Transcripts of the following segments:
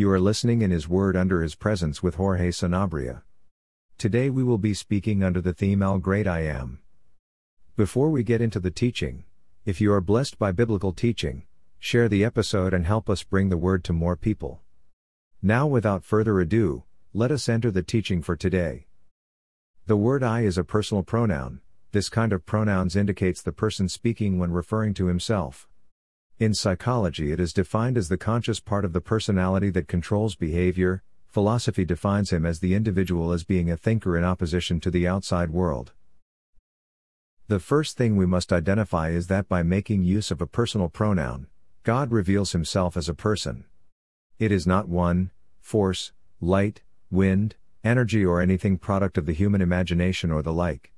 You are listening in His Word under His presence with Jorge Sanabria. Today we will be speaking under the theme How Great I Am. Before we get into the teaching, if you are blessed by biblical teaching, share the episode and help us bring the Word to more people. Now, without further ado, let us enter the teaching for today. The word I is a personal pronoun, this kind of pronouns indicates the person speaking when referring to himself. In psychology, it is defined as the conscious part of the personality that controls behavior. Philosophy defines him as the individual as being a thinker in opposition to the outside world. The first thing we must identify is that by making use of a personal pronoun, God reveals himself as a person. It is not one, force, light, wind, energy, or anything product of the human imagination or the like.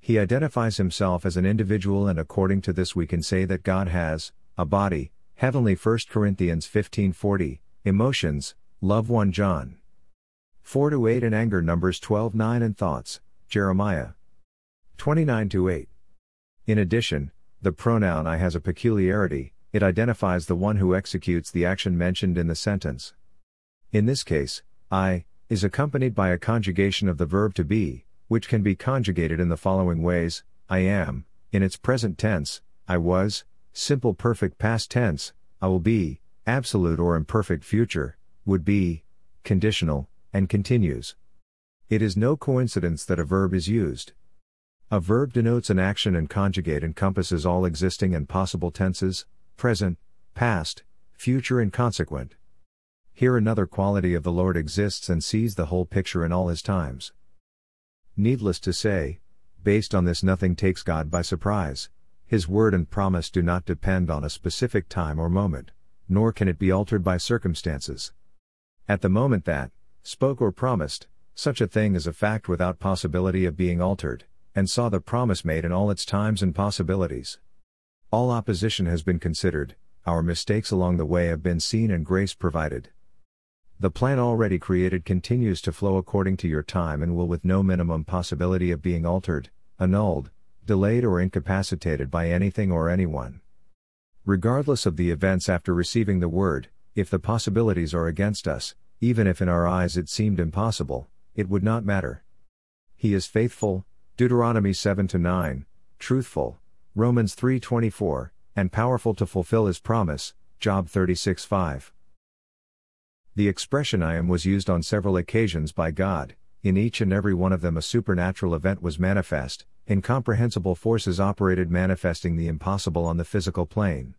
He identifies himself as an individual and according to this we can say that God has a body, heavenly 1 Corinthians 15:40, emotions, love 1 John 4 to 8 and anger numbers 12:9 and thoughts, Jeremiah 29 to 8. In addition, the pronoun I has a peculiarity, it identifies the one who executes the action mentioned in the sentence. In this case, I is accompanied by a conjugation of the verb to be, which can be conjugated in the following ways I am, in its present tense, I was, simple perfect past tense, I will be, absolute or imperfect future, would be, conditional, and continues. It is no coincidence that a verb is used. A verb denotes an action and conjugate encompasses all existing and possible tenses, present, past, future, and consequent. Here another quality of the Lord exists and sees the whole picture in all his times. Needless to say, based on this, nothing takes God by surprise. His word and promise do not depend on a specific time or moment, nor can it be altered by circumstances. At the moment that, spoke or promised, such a thing is a fact without possibility of being altered, and saw the promise made in all its times and possibilities. All opposition has been considered, our mistakes along the way have been seen and grace provided. The plan already created continues to flow according to your time and will with no minimum possibility of being altered, annulled, delayed or incapacitated by anything or anyone. Regardless of the events after receiving the word, if the possibilities are against us, even if in our eyes it seemed impossible, it would not matter. He is faithful, Deuteronomy 7 9, truthful, Romans 3:24, and powerful to fulfill his promise, Job 36 5. The expression I am was used on several occasions by God, in each and every one of them a supernatural event was manifest, incomprehensible forces operated manifesting the impossible on the physical plane.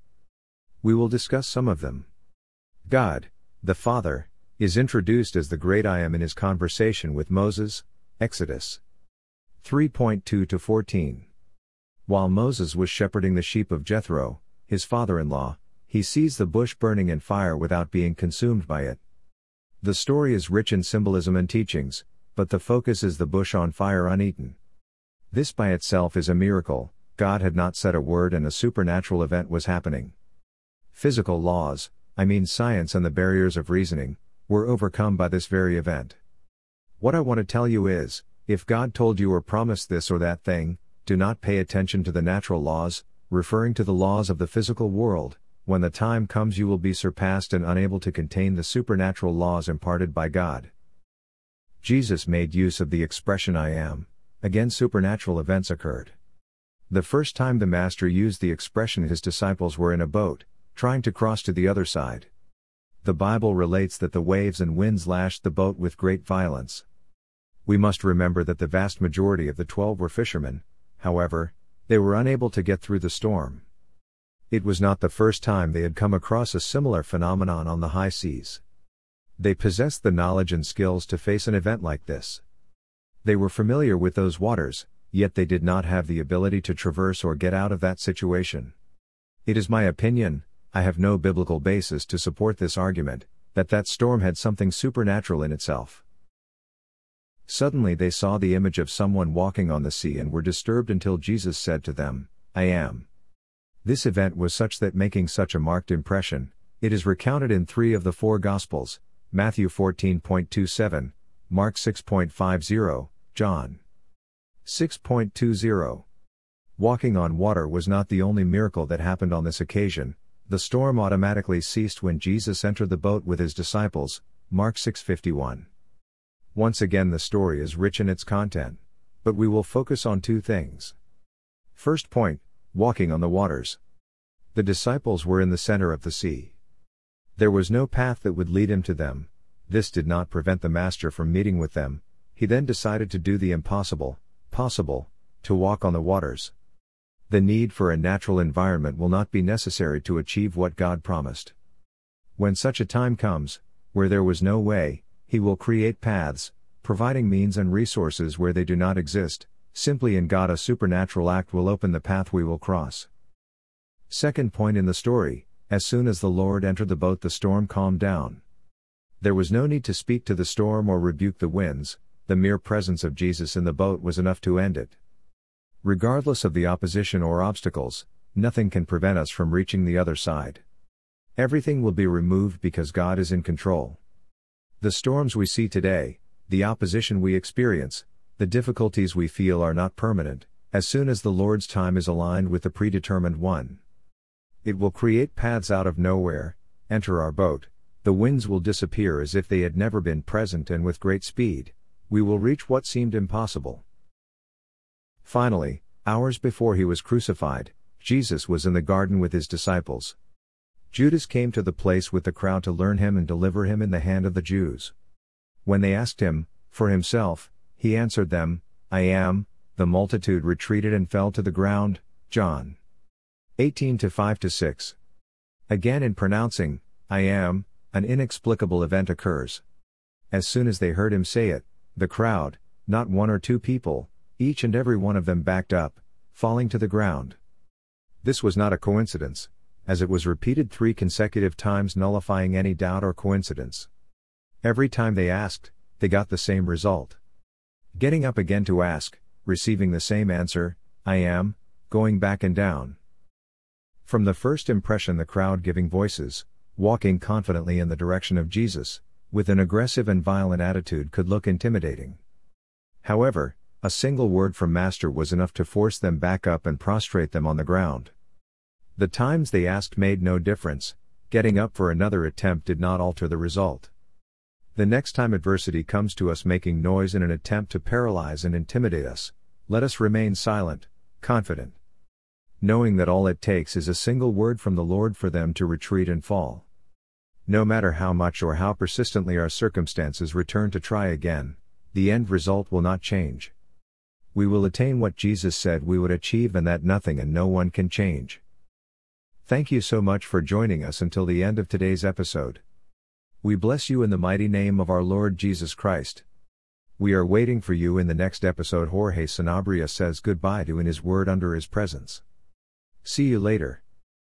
We will discuss some of them. God, the Father, is introduced as the great I am in his conversation with Moses, Exodus 3.2 to 14. While Moses was shepherding the sheep of Jethro, his father in law, he sees the bush burning in fire without being consumed by it. The story is rich in symbolism and teachings, but the focus is the bush on fire uneaten. This by itself is a miracle, God had not said a word and a supernatural event was happening. Physical laws, I mean science and the barriers of reasoning, were overcome by this very event. What I want to tell you is, if God told you or promised this or that thing, do not pay attention to the natural laws, referring to the laws of the physical world, when the time comes you will be surpassed and unable to contain the supernatural laws imparted by God. Jesus made use of the expression I am, again supernatural events occurred. The first time the Master used the expression his disciples were in a boat, trying to cross to the other side. The Bible relates that the waves and winds lashed the boat with great violence. We must remember that the vast majority of the twelve were fishermen, however, they were unable to get through the storm. It was not the first time they had come across a similar phenomenon on the high seas. They possessed the knowledge and skills to face an event like this. They were familiar with those waters, yet they did not have the ability to traverse or get out of that situation. It is my opinion, I have no biblical basis to support this argument, that that storm had something supernatural in itself. Suddenly they saw the image of someone walking on the sea and were disturbed until Jesus said to them, I am. This event was such that making such a marked impression, it is recounted in three of the four Gospels Matthew 14.27, Mark 6.50, John 6.20. Walking on water was not the only miracle that happened on this occasion, The storm automatically ceased when Jesus entered the boat with his disciples, Mark 6:51. Once again the story is rich in its content, but we will focus on two things. First point, walking on the waters. The disciples were in the center of the sea. There was no path that would lead him to them. This did not prevent the master from meeting with them. He then decided to do the impossible, possible, to walk on the waters. The need for a natural environment will not be necessary to achieve what God promised. When such a time comes, where there was no way, He will create paths, providing means and resources where they do not exist, simply in God a supernatural act will open the path we will cross. Second point in the story as soon as the Lord entered the boat, the storm calmed down. There was no need to speak to the storm or rebuke the winds, the mere presence of Jesus in the boat was enough to end it. Regardless of the opposition or obstacles, nothing can prevent us from reaching the other side. Everything will be removed because God is in control. The storms we see today, the opposition we experience, the difficulties we feel are not permanent, as soon as the Lord's time is aligned with the predetermined one. It will create paths out of nowhere, enter our boat, the winds will disappear as if they had never been present, and with great speed, we will reach what seemed impossible. Finally, hours before he was crucified, Jesus was in the garden with his disciples. Judas came to the place with the crowd to learn him and deliver him in the hand of the Jews. When they asked him, for himself, he answered them, I am, the multitude retreated and fell to the ground. John 18 to 5 to 6. Again in pronouncing, I am, an inexplicable event occurs. As soon as they heard him say it, the crowd, not one or two people, each and every one of them backed up, falling to the ground. This was not a coincidence, as it was repeated three consecutive times, nullifying any doubt or coincidence. Every time they asked, they got the same result. Getting up again to ask, receiving the same answer, I am, going back and down. From the first impression, the crowd giving voices, walking confidently in the direction of Jesus, with an aggressive and violent attitude could look intimidating. However, a single word from Master was enough to force them back up and prostrate them on the ground. The times they asked made no difference, getting up for another attempt did not alter the result. The next time adversity comes to us making noise in an attempt to paralyze and intimidate us, let us remain silent, confident. Knowing that all it takes is a single word from the Lord for them to retreat and fall. No matter how much or how persistently our circumstances return to try again, the end result will not change. We will attain what Jesus said we would achieve and that nothing and no one can change. Thank you so much for joining us until the end of today's episode. We bless you in the mighty name of our Lord Jesus Christ. We are waiting for you in the next episode. Jorge Sanabria says goodbye to in his word under his presence. See you later.